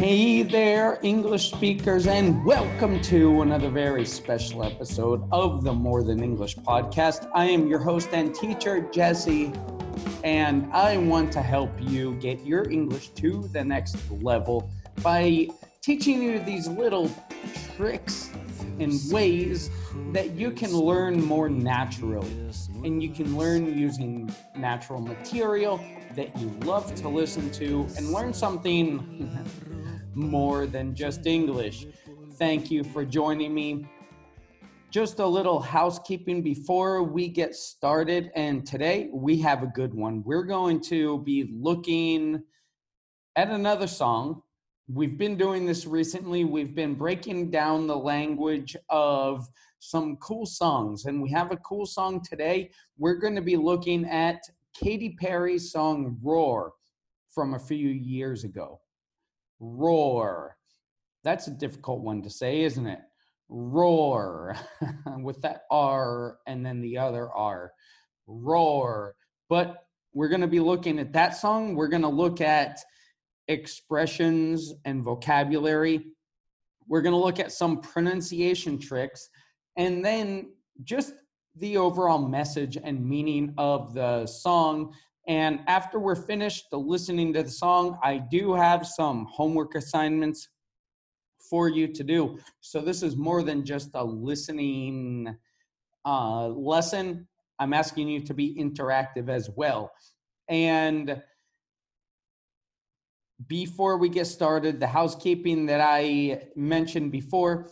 Hey there, English speakers, and welcome to another very special episode of the More Than English podcast. I am your host and teacher, Jesse, and I want to help you get your English to the next level by teaching you these little tricks and ways that you can learn more naturally. And you can learn using natural material that you love to listen to and learn something more than just English. Thank you for joining me. Just a little housekeeping before we get started. And today we have a good one. We're going to be looking at another song. We've been doing this recently. We've been breaking down the language of some cool songs. And we have a cool song today. We're going to be looking at Katy Perry's song Roar from a few years ago. Roar. That's a difficult one to say, isn't it? Roar with that R and then the other R. Roar. But we're going to be looking at that song. We're going to look at expressions and vocabulary. We're going to look at some pronunciation tricks and then just the overall message and meaning of the song. And after we're finished listening to the song, I do have some homework assignments for you to do. So this is more than just a listening uh, lesson. I'm asking you to be interactive as well. And before we get started, the housekeeping that I mentioned before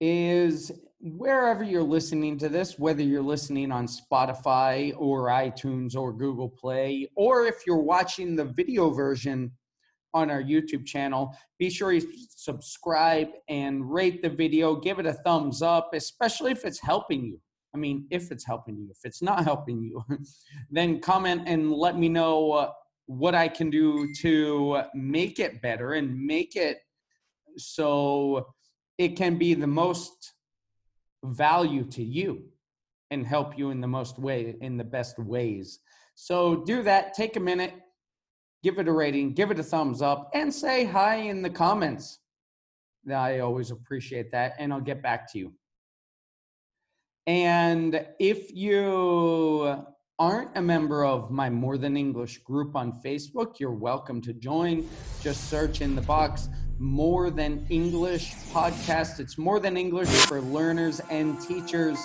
is wherever you're listening to this, whether you're listening on Spotify or iTunes or Google Play, or if you're watching the video version on our YouTube channel, be sure you subscribe and rate the video, give it a thumbs up, especially if it's helping you. I mean, if it's helping you, if it's not helping you, then comment and let me know uh, what I can do to make it better and make it so it can be the most value to you and help you in the most way in the best ways. So do that take a minute give it a rating give it a thumbs up and say hi in the comments. I always appreciate that and i'll get back to you. And if you aren't a member of my more than english group on facebook you're welcome to join. Just search in the box more Than English podcast. It's More Than English for learners and teachers.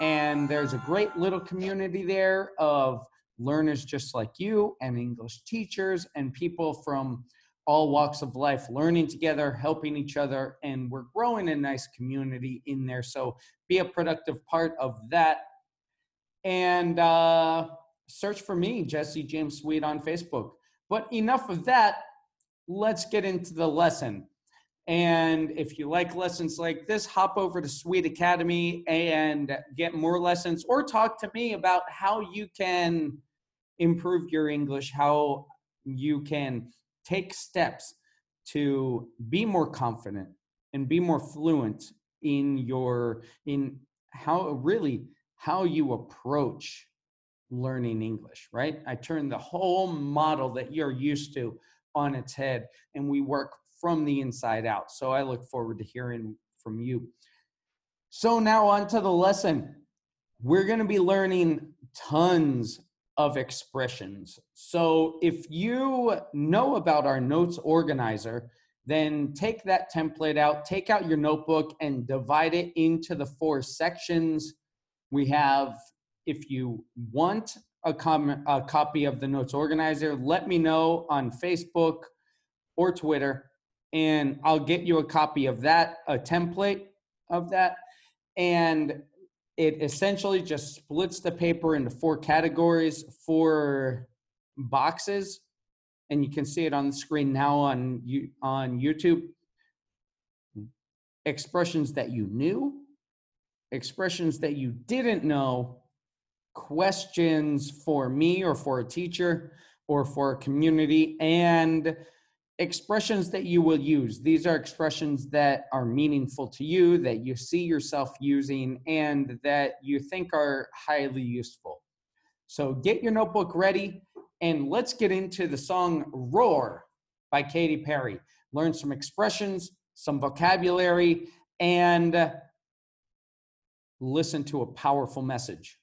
And there's a great little community there of learners just like you and English teachers and people from all walks of life learning together, helping each other, and we're growing a nice community in there. So be a productive part of that. And uh, search for me, Jesse James Sweed, on Facebook. But enough of that let's get into the lesson. And if you like lessons like this, hop over to Sweed Academy and get more lessons or talk to me about how you can improve your English, how you can take steps to be more confident and be more fluent in your in how really how you approach learning English, right? I turn the whole model that you're used to on its head and we work from the inside out. So I look forward to hearing from you. So now on to the lesson. We're going to be learning tons of expressions. So if you know about our notes organizer, then take that template out, take out your notebook and divide it into the four sections. We have, if you want a, com- a copy of the notes organizer, let me know on Facebook or Twitter, and I'll get you a copy of that, a template of that. And it essentially just splits the paper into four categories, four boxes, and you can see it on the screen now on you on YouTube. Expressions that you knew, expressions that you didn't know, questions for me or for a teacher or for a community and expressions that you will use. These are expressions that are meaningful to you, that you see yourself using, and that you think are highly useful. So get your notebook ready and let's get into the song Roar by Katy Perry. learn some expressions, some vocabulary, and listen to a powerful message.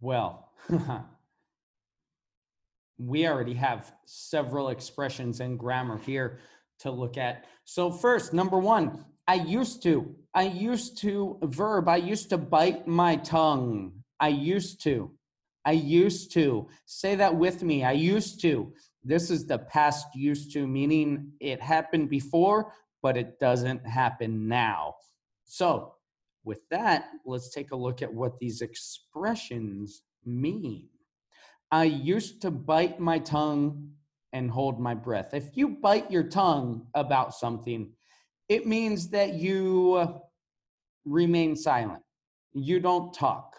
Well, we already have several expressions and grammar here to look at. So, first, number one, I used to. I used to, verb, I used to bite my tongue. I used to. I used to. Say that with me. I used to. This is the past used to, meaning it happened before, but it doesn't happen now. So, with that, let's take a look at what these expressions mean. I used to bite my tongue and hold my breath. If you bite your tongue about something, it means that you uh, remain silent. You don't talk.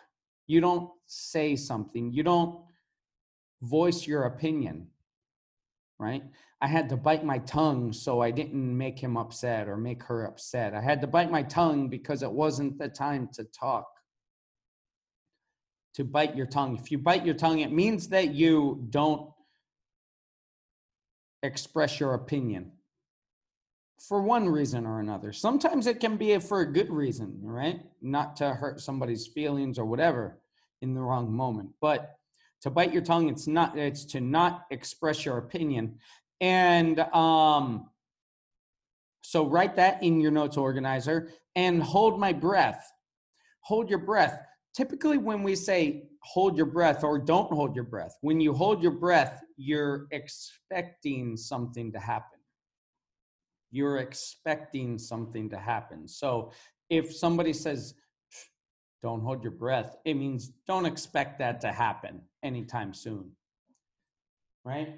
You don't say something. You don't voice your opinion, right? I had to bite my tongue so I didn't make him upset or make her upset. I had to bite my tongue because it wasn't the time to talk. To bite your tongue. If you bite your tongue, it means that you don't express your opinion for one reason or another. Sometimes it can be for a good reason, right? Not to hurt somebody's feelings or whatever in the wrong moment. But to bite your tongue, it's not it's to not express your opinion. And um so write that in your notes organizer and hold my breath. Hold your breath. Typically when we say hold your breath or don't hold your breath, when you hold your breath, you're expecting something to happen you're expecting something to happen. So if somebody says, don't hold your breath, it means don't expect that to happen anytime soon. Right?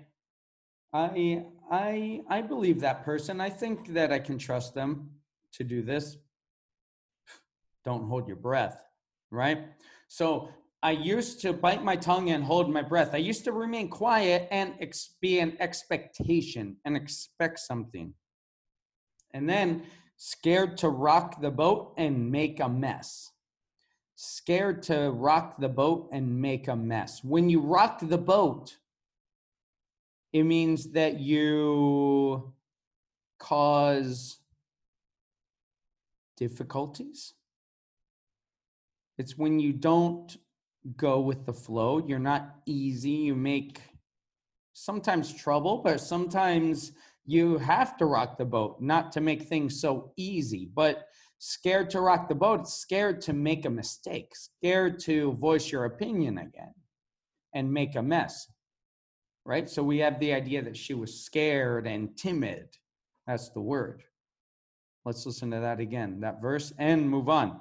I I I believe that person. I think that I can trust them to do this. Don't hold your breath, right? So I used to bite my tongue and hold my breath. I used to remain quiet and ex- be an expectation and expect something. And then scared to rock the boat and make a mess. Scared to rock the boat and make a mess. When you rock the boat, it means that you cause difficulties. It's when you don't go with the flow, you're not easy, you make sometimes trouble, but sometimes you have to rock the boat, not to make things so easy, but scared to rock the boat, scared to make a mistake, scared to voice your opinion again and make a mess. Right? So we have the idea that she was scared and timid. That's the word. Let's listen to that again, that verse, and move on.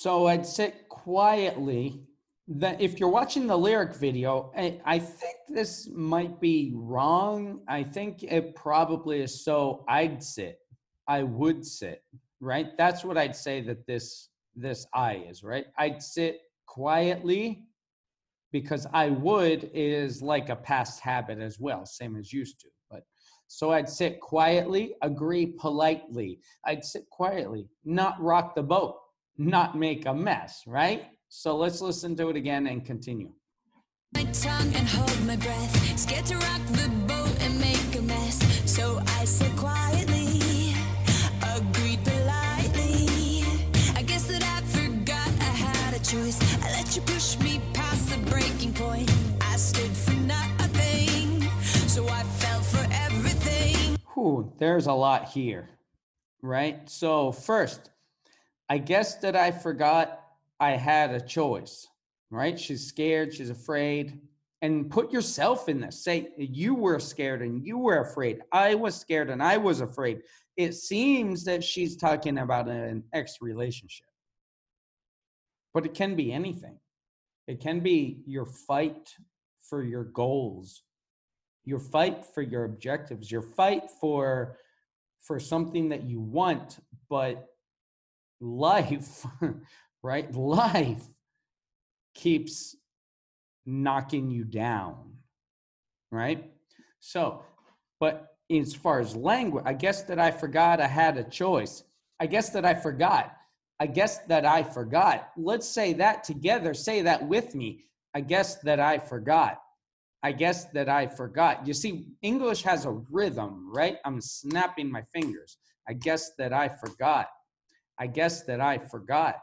So I'd sit quietly. That if you're watching the lyric video, I, I think this might be wrong. I think it probably is. So I'd sit. I would sit. Right. That's what I'd say that this this I is. Right. I'd sit quietly because I would is like a past habit as well, same as used to. But so I'd sit quietly, agree politely. I'd sit quietly, not rock the boat, not make a mess, right? So let's listen to it again and continue. my tongue and hold my breath, scared to rock the boat and make a mess. So I said quietly, agreed politely. I guess that I forgot I had a choice. I let you push me past the breaking point. I stood for nothing, so I fell for everything. Whew, there's a lot here, right? So, first, I guess that I forgot I had a choice, right? She's scared, she's afraid. And put yourself in this. Say, you were scared and you were afraid. I was scared and I was afraid. It seems that she's talking about an ex relationship, but it can be anything. It can be your fight for your goals, your fight for your objectives, your fight for for something that you want, but life, right? Life keeps knocking you down, right? So, but as far as language, I guess that I forgot I had a choice. I guess that I forgot. I guess that I forgot. Let's say that together. Say that with me. I guess that I forgot. I guess that I forgot. You see, English has a rhythm, right? I'm snapping my fingers. I guess that I forgot. I guess that I forgot.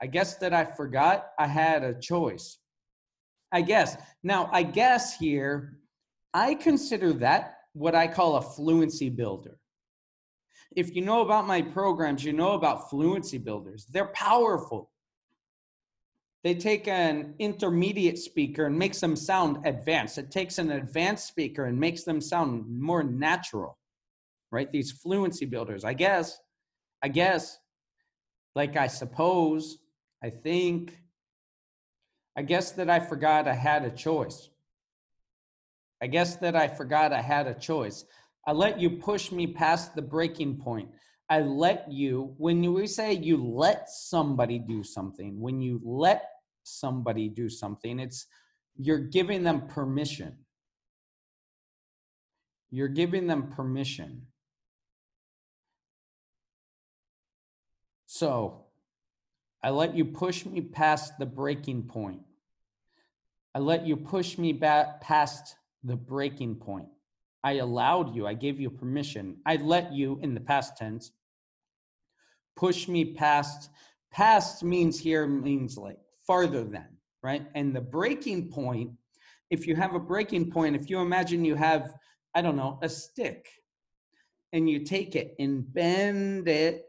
I guess that I forgot I had a choice. I guess. Now, I guess here, I consider that what I call a fluency builder. If you know about my programs, you know about fluency builders. They're powerful. They take an intermediate speaker and makes them sound advanced. It takes an advanced speaker and makes them sound more natural, right? These fluency builders, I guess, I guess, like I suppose, I think, I guess that I forgot I had a choice. I guess that I forgot I had a choice. I let you push me past the breaking point. I let you, when we say you let somebody do something, when you let somebody do something, it's you're giving them permission. You're giving them permission. So I let you push me past the breaking point. I let you push me back past the breaking point. I allowed you, I gave you permission. I let you, in the past tense, push me past. Past means here means like farther than, right? And the breaking point, if you have a breaking point, if you imagine you have, I don't know, a stick, and you take it and bend it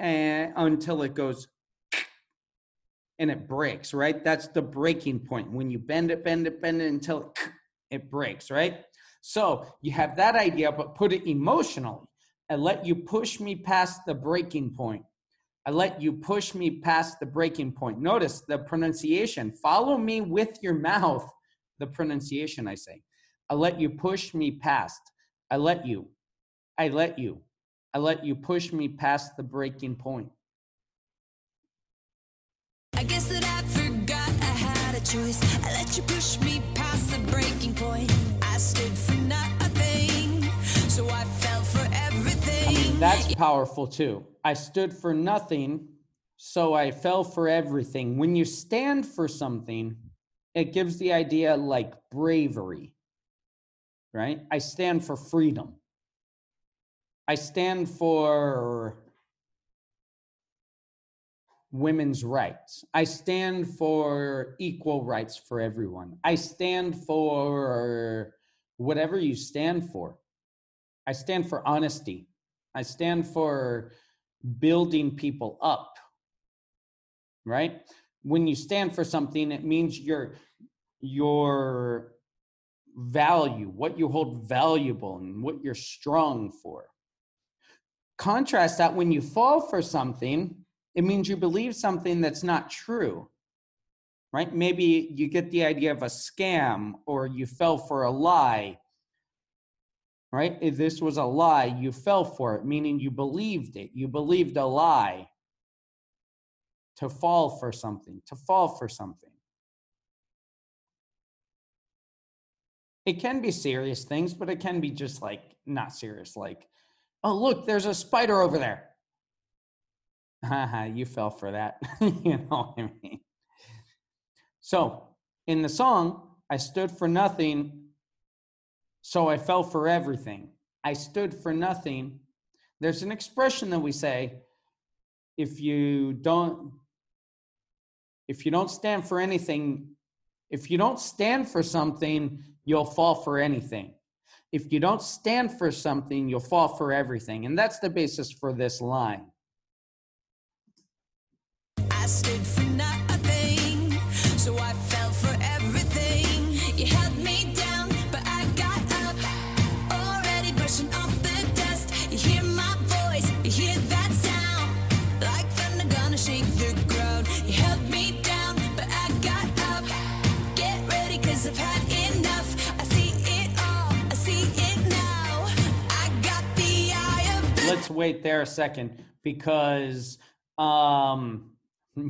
and, eh, until it goes and it breaks, right? That's the breaking point. When you bend it, bend it, bend it until it, it breaks, right? So you have that idea, but put it emotionally I let you push me past the breaking point. I let you push me past the breaking point. Notice the pronunciation. Follow me with your mouth. The pronunciation, I say. I let you push me past. I let you. I let you. I let you push me past the breaking point. I guess that I forgot I had a choice. I let you push me past the breaking point. I stood for nothing, so I fell for everything. I mean, that's powerful too. I stood for nothing, so I fell for everything. When you stand for something, it gives the idea like bravery, right? I stand for freedom. I stand for women's rights. I stand for equal rights for everyone. I stand for whatever you stand for. I stand for honesty. I stand for building people up. Right? When you stand for something, it means your your value, what you hold valuable and what you're strong for. Contrast that when you fall for something, it means you believe something that's not true right? Maybe you get the idea of a scam or you fell for a lie right? If this was a lie you fell for it meaning you believed it. You believed a lie to fall for something to fall for something. It can be serious things but it can be just like not serious like oh look there's a spider over there you fell for that. you know what I mean? So in the song, I stood for nothing, so I fell for everything. I stood for nothing. There's an expression that we say if you don't if you don't stand for anything if you don't stand for something you'll fall for anything if you don't stand for something you'll fall for everything. And that's the basis for this line wait there a second because um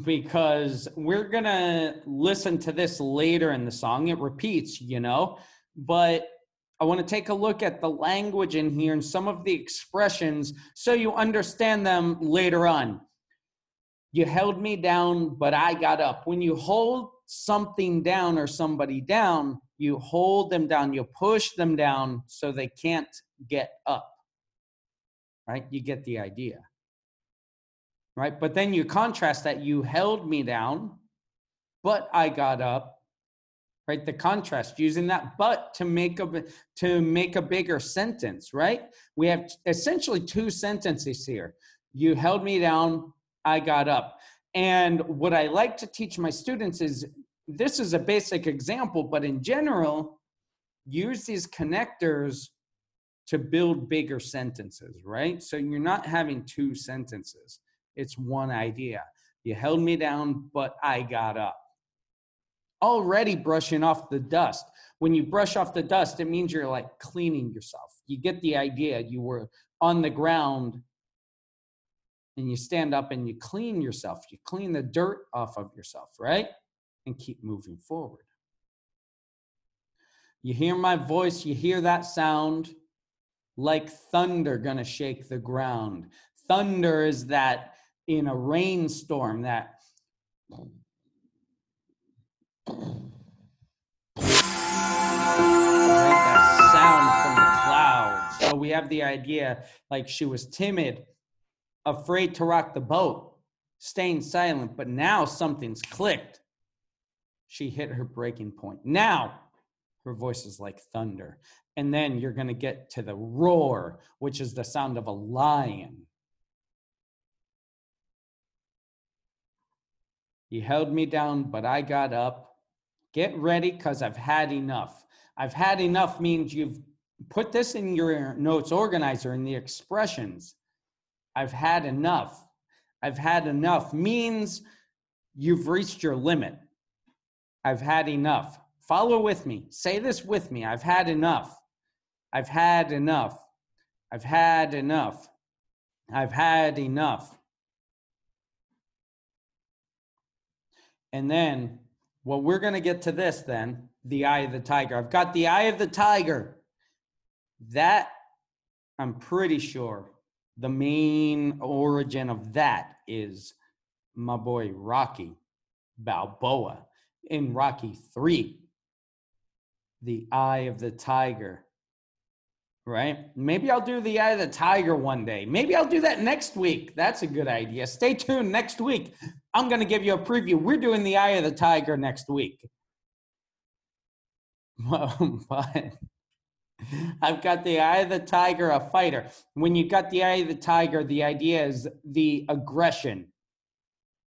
because we're gonna listen to this later in the song. It repeats, you know, but I want to take a look at the language in here and some of the expressions so you understand them later on. You held me down, but I got up. When you hold something down or somebody down, you hold them down, you push them down so they can't get up. Right? You get the idea. Right? But then you contrast that you held me down, but I got up right the contrast using that but to make a to make a bigger sentence right we have essentially two sentences here you held me down i got up and what i like to teach my students is this is a basic example but in general use these connectors to build bigger sentences right so you're not having two sentences it's one idea you held me down but i got up already brushing off the dust. When you brush off the dust, it means you're like cleaning yourself. You get the idea. You were on the ground and you stand up and you clean yourself. You clean the dirt off of yourself, right? And keep moving forward. You hear my voice, you hear that sound like thunder gonna shake the ground. Thunder is that in a rainstorm, that that sound from the clouds. So we have the idea like she was timid, afraid to rock the boat, staying silent, but now something's clicked. She hit her breaking point. Now her voice is like thunder. And then you're going to get to the roar, which is the sound of a lion. He held me down, but I got up. Get ready because I've had enough. I've had enough means you've put this in your notes organizer in the expressions. I've had enough. I've had enough means you've reached your limit. I've had enough. Follow with me. Say this with me. I've had enough. I've had enough. I've had enough. I've had enough. And then well, we're going to get to this then the eye of the tiger. I've got the eye of the tiger. That, I'm pretty sure, the main origin of that is my boy Rocky Balboa in Rocky 3. The eye of the tiger. Right? Maybe I'll do the eye of the tiger one day. Maybe I'll do that next week. That's a good idea. Stay tuned next week. I'm going to give you a preview. We're doing the Eye of the Tiger next week. but I've got the Eye of the Tiger, a fighter. When you got the Eye of the Tiger, the idea is the aggression,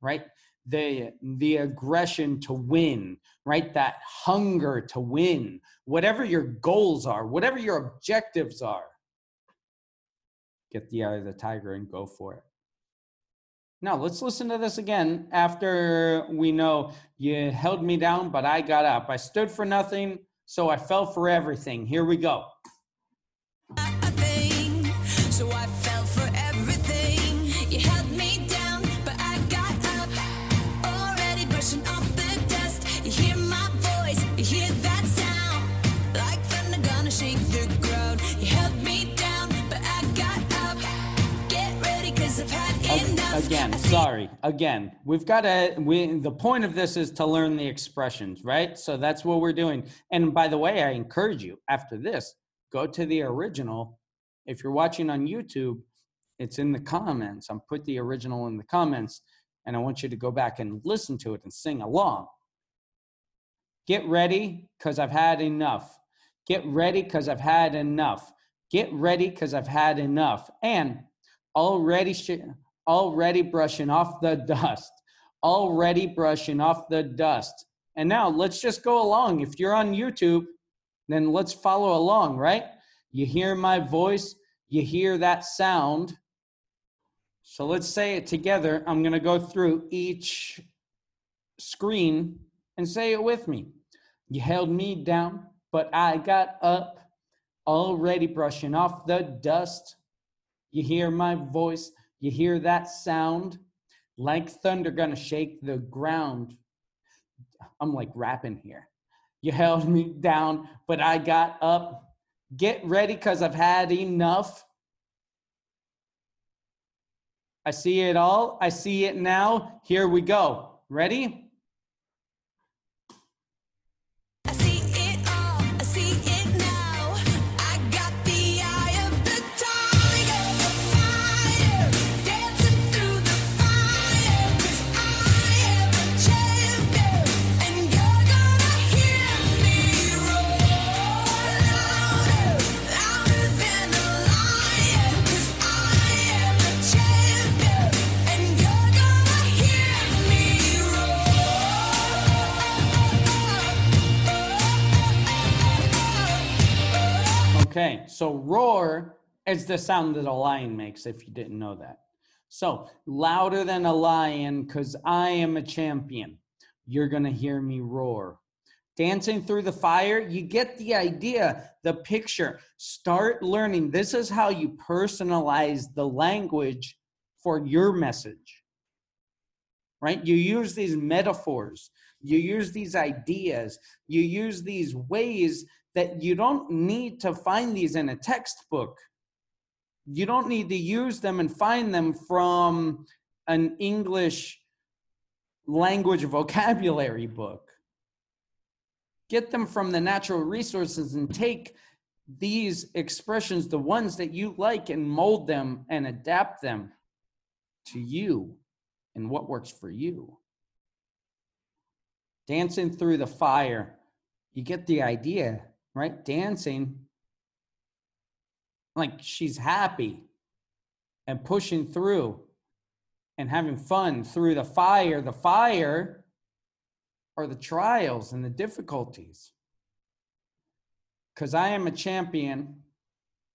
right? The the aggression to win, right? That hunger to win. Whatever your goals are, whatever your objectives are, get the Eye of the Tiger and go for it. Now, let's listen to this again after we know you held me down, but I got up. I stood for nothing, so I fell for everything. Here we go. Sorry. Again we've got to we the point of this is to learn the expressions right? So that's what we're doing. And by the way i encourage you after this go to the original. If you're watching on youtube it's in the comments. I'm put the original in the comments and i want you to go back and listen to it and sing along. Get ready because i've had enough. Get ready because i've had enough. Get ready because i've had enough. And already sh- already brushing off the dust, already brushing off the dust. And now let's just go along. If you're on YouTube, then let's follow along, right? You hear my voice, you hear that sound. So let's say it together. I'm going to go through each screen and say it with me. You held me down, but I got up, already brushing off the dust. You hear my voice, you hear that sound, like thunder gonna shake the ground. I'm like rapping here. You held me down, but I got up. Get ready, cause I've had enough. I see it all. I see it now. Here we go. Ready? Okay, so roar is the sound that a lion makes, if you didn't know that. So louder than a lion, because I am a champion. You're going to hear me roar. Dancing through the fire, you get the idea, the picture. Start learning. This is how you personalize the language for your message. Right? You use these metaphors, you use these ideas, you use these ways that you don't need to find these in a textbook. You don't need to use them and find them from an English language vocabulary book. Get them from the natural resources and take these expressions, the ones that you like, and mold them and adapt them to you and what works for you. Dancing through the fire, you get the idea, right? Dancing like she's happy and pushing through and having fun through the fire. The fire are the trials and the difficulties. Because I am a champion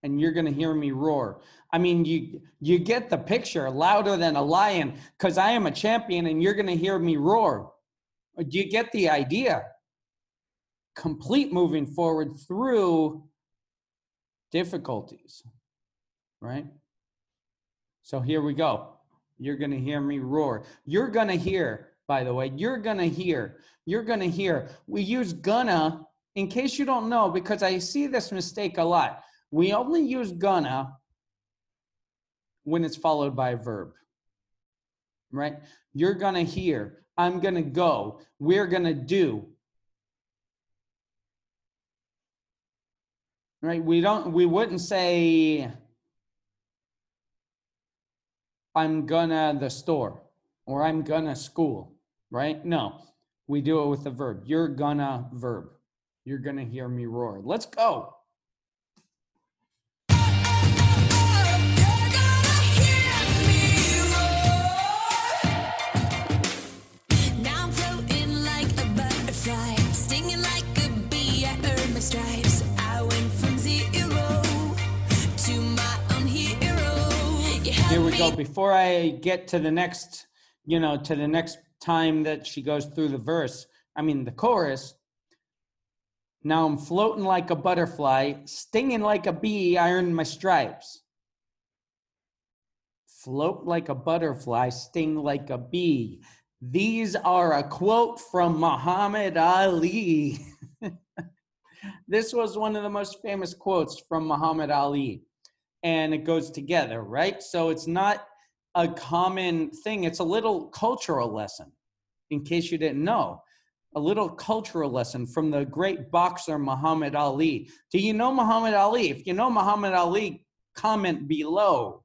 and you're going to hear me roar. I mean, you you get the picture louder than a lion because I am a champion and you're going to hear me roar. Do you get the idea. Complete moving forward through difficulties, right? So here we go. You're going to hear me roar. You're going to hear, by the way, you're going to hear, you're going to hear. We use gonna in case you don't know, because I see this mistake a lot. We only use gonna when it's followed by a verb, right? You're going to hear, I'm going to go, we're going to do. Right? We don't, we wouldn't say, I'm gonna the store or I'm gonna school, right? No, we do it with the verb. You're gonna verb. You're gonna hear me roar. Let's go. Here we go. Before I get to the next, you know, to the next time that she goes through the verse, I mean, the chorus. Now I'm floating like a butterfly, stinging like a bee. I earned my stripes. Float like a butterfly, sting like a bee. These are a quote from Muhammad Ali. this was one of the most famous quotes from Muhammad Ali. And it goes together, right? So it's not a common thing, it's a little cultural lesson, in case you didn't know. A little cultural lesson from the great boxer Muhammad Ali. Do you know Muhammad Ali? If you know Muhammad Ali, comment below.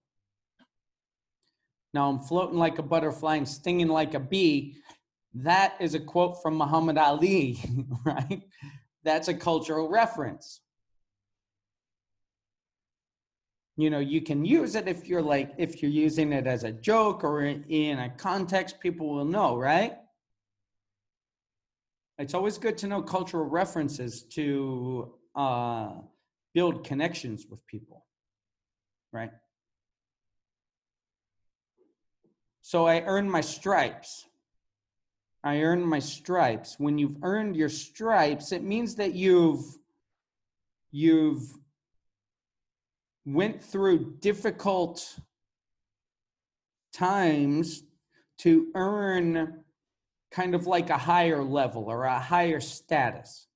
Now I'm floating like a butterfly and stinging like a bee. That is a quote from Muhammad Ali, right? That's a cultural reference. You know, you can use it if you're like, if you're using it as a joke or in a context, people will know, right? It's always good to know cultural references to uh, build connections with people, right? So I earned my stripes. I earned my stripes. When you've earned your stripes, it means that you've you've went through difficult times to earn kind of like a higher level or a higher status.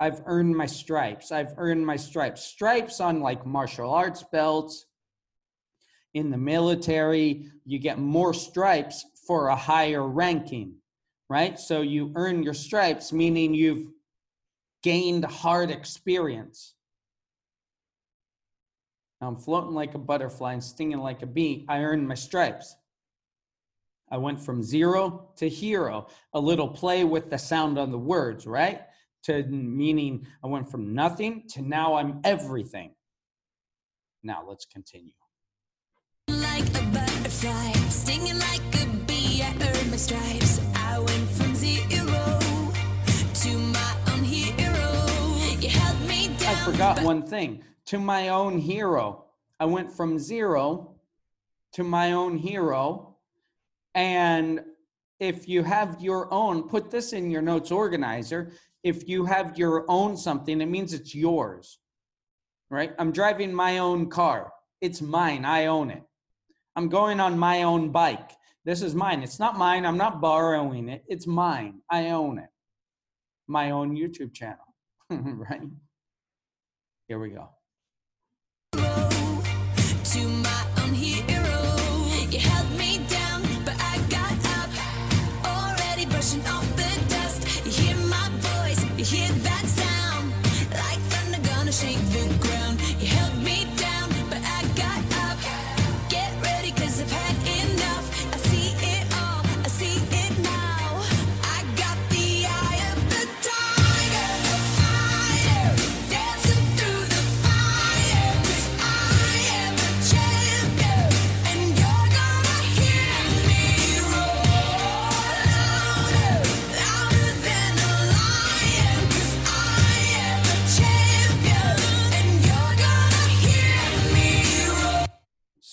I've earned my stripes. I've earned my stripes. Stripes on like martial arts belts. In the military, you get more stripes for a higher ranking, right? So you earn your stripes, meaning you've gained hard experience. I'm floating like a butterfly and stinging like a bee. I earned my stripes. I went from zero to hero, a little play with the sound on the words, right? To meaning I went from nothing to now I'm everything. Now let's continue. Like a butterfly, stinging like a bee, I earned my stripes. I went from zero to my own hero. You held me down. I forgot one thing. To my own hero. I went from zero to my own hero. And if you have your own, put this in your notes organizer. If you have your own something, it means it's yours, right? I'm driving my own car. It's mine. I own it. I'm going on my own bike. This is mine. It's not mine. I'm not borrowing it. It's mine. I own it. My own YouTube channel, right? Here we go. To my own hero. You held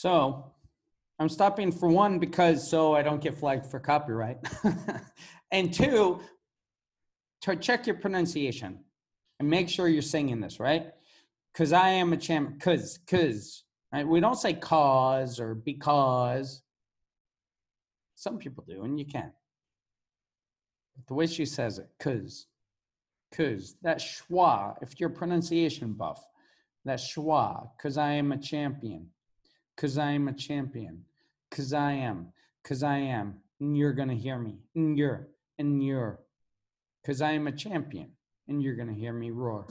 So I'm stopping for one because so I don't get flagged for copyright. and two, to check your pronunciation and make sure you're singing this, right? Because I am a champ, because, because, right? We don't say cause or because. Some people do, and you can. But the way she says it, cause, cause, that schwa, if you're a pronunciation buff, that schwa, because I am a champion because I am a champion, because I am, because I am, and you're going to hear me, and you're, and you're, because I am a champion, and you're going to hear me roar.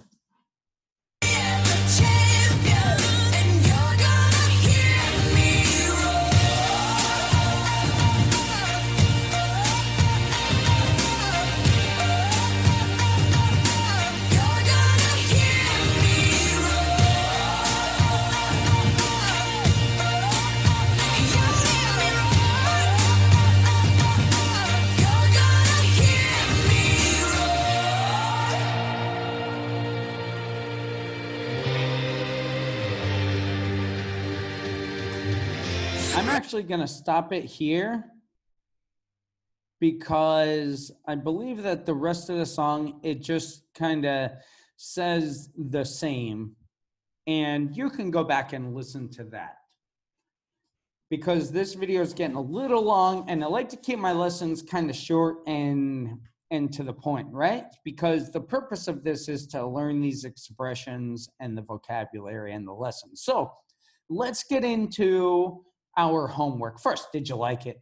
Actually going to stop it here because I believe that the rest of the song, it just kind of says the same. And you can go back and listen to that. Because this video is getting a little long and I like to keep my lessons kind of short and and to the point, right? Because the purpose of this is to learn these expressions and the vocabulary and the lessons. So let's get into our homework. First, did you like it?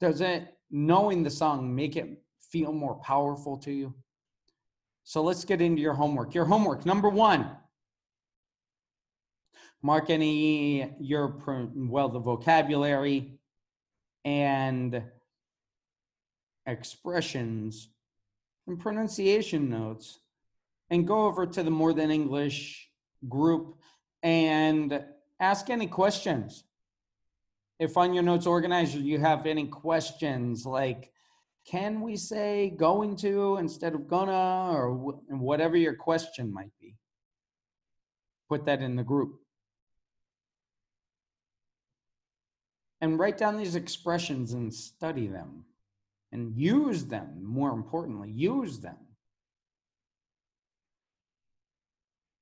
Does it, knowing the song, make it feel more powerful to you? So let's get into your homework. Your homework, number one, mark any, your, well, the vocabulary and expressions and pronunciation notes and go over to the More Than English group and ask any questions. If on your notes organizer you have any questions like, can we say going to instead of gonna, or whatever your question might be, put that in the group. And write down these expressions and study them and use them, more importantly, use them.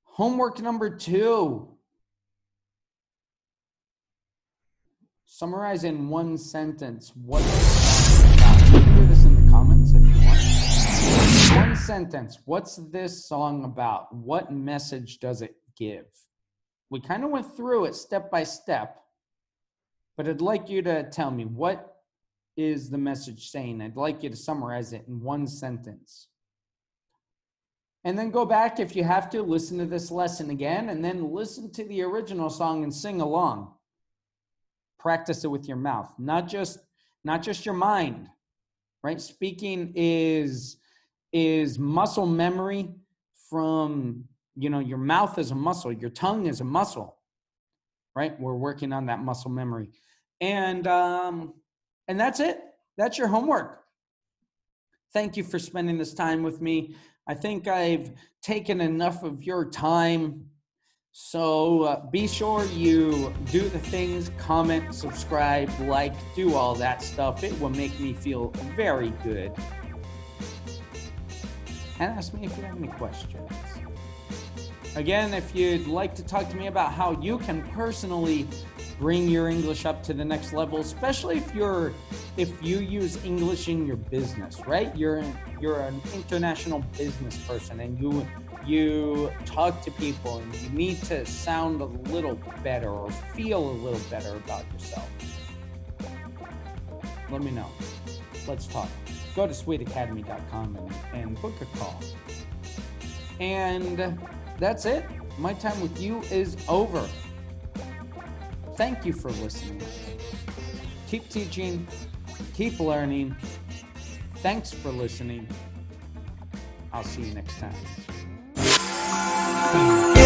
Homework number two summarize in one sentence what this song is about. You can do this in the comments if you want. One sentence. What's this song about? What message does it give? We kind of went through it step by step, but I'd like you to tell me what is the message saying? I'd like you to summarize it in one sentence. And then go back if you have to, listen to this lesson again, and then listen to the original song and sing along. Practice it with your mouth, not just not just your mind. Right? Speaking is is muscle memory from you know your mouth is a muscle, your tongue is a muscle. Right? We're working on that muscle memory. And um and that's it. That's your homework. Thank you for spending this time with me. I think I've taken enough of your time. So uh, be sure you do the things, comment, subscribe, like, do all that stuff. It will make me feel very good. And ask me if you have any questions. Again, if you'd like to talk to me about how you can personally bring your English up to the next level, especially if you're if you use English in your business, right? You're you're an international business person and you you talk to people and you need to sound a little better or feel a little better about yourself. Let me know. Let's talk. Go to sweedacademy.com and, and book a call. And that's it. My time with you is over. Thank you for listening. Keep teaching, keep learning. Thanks for listening. I'll see you next time. Música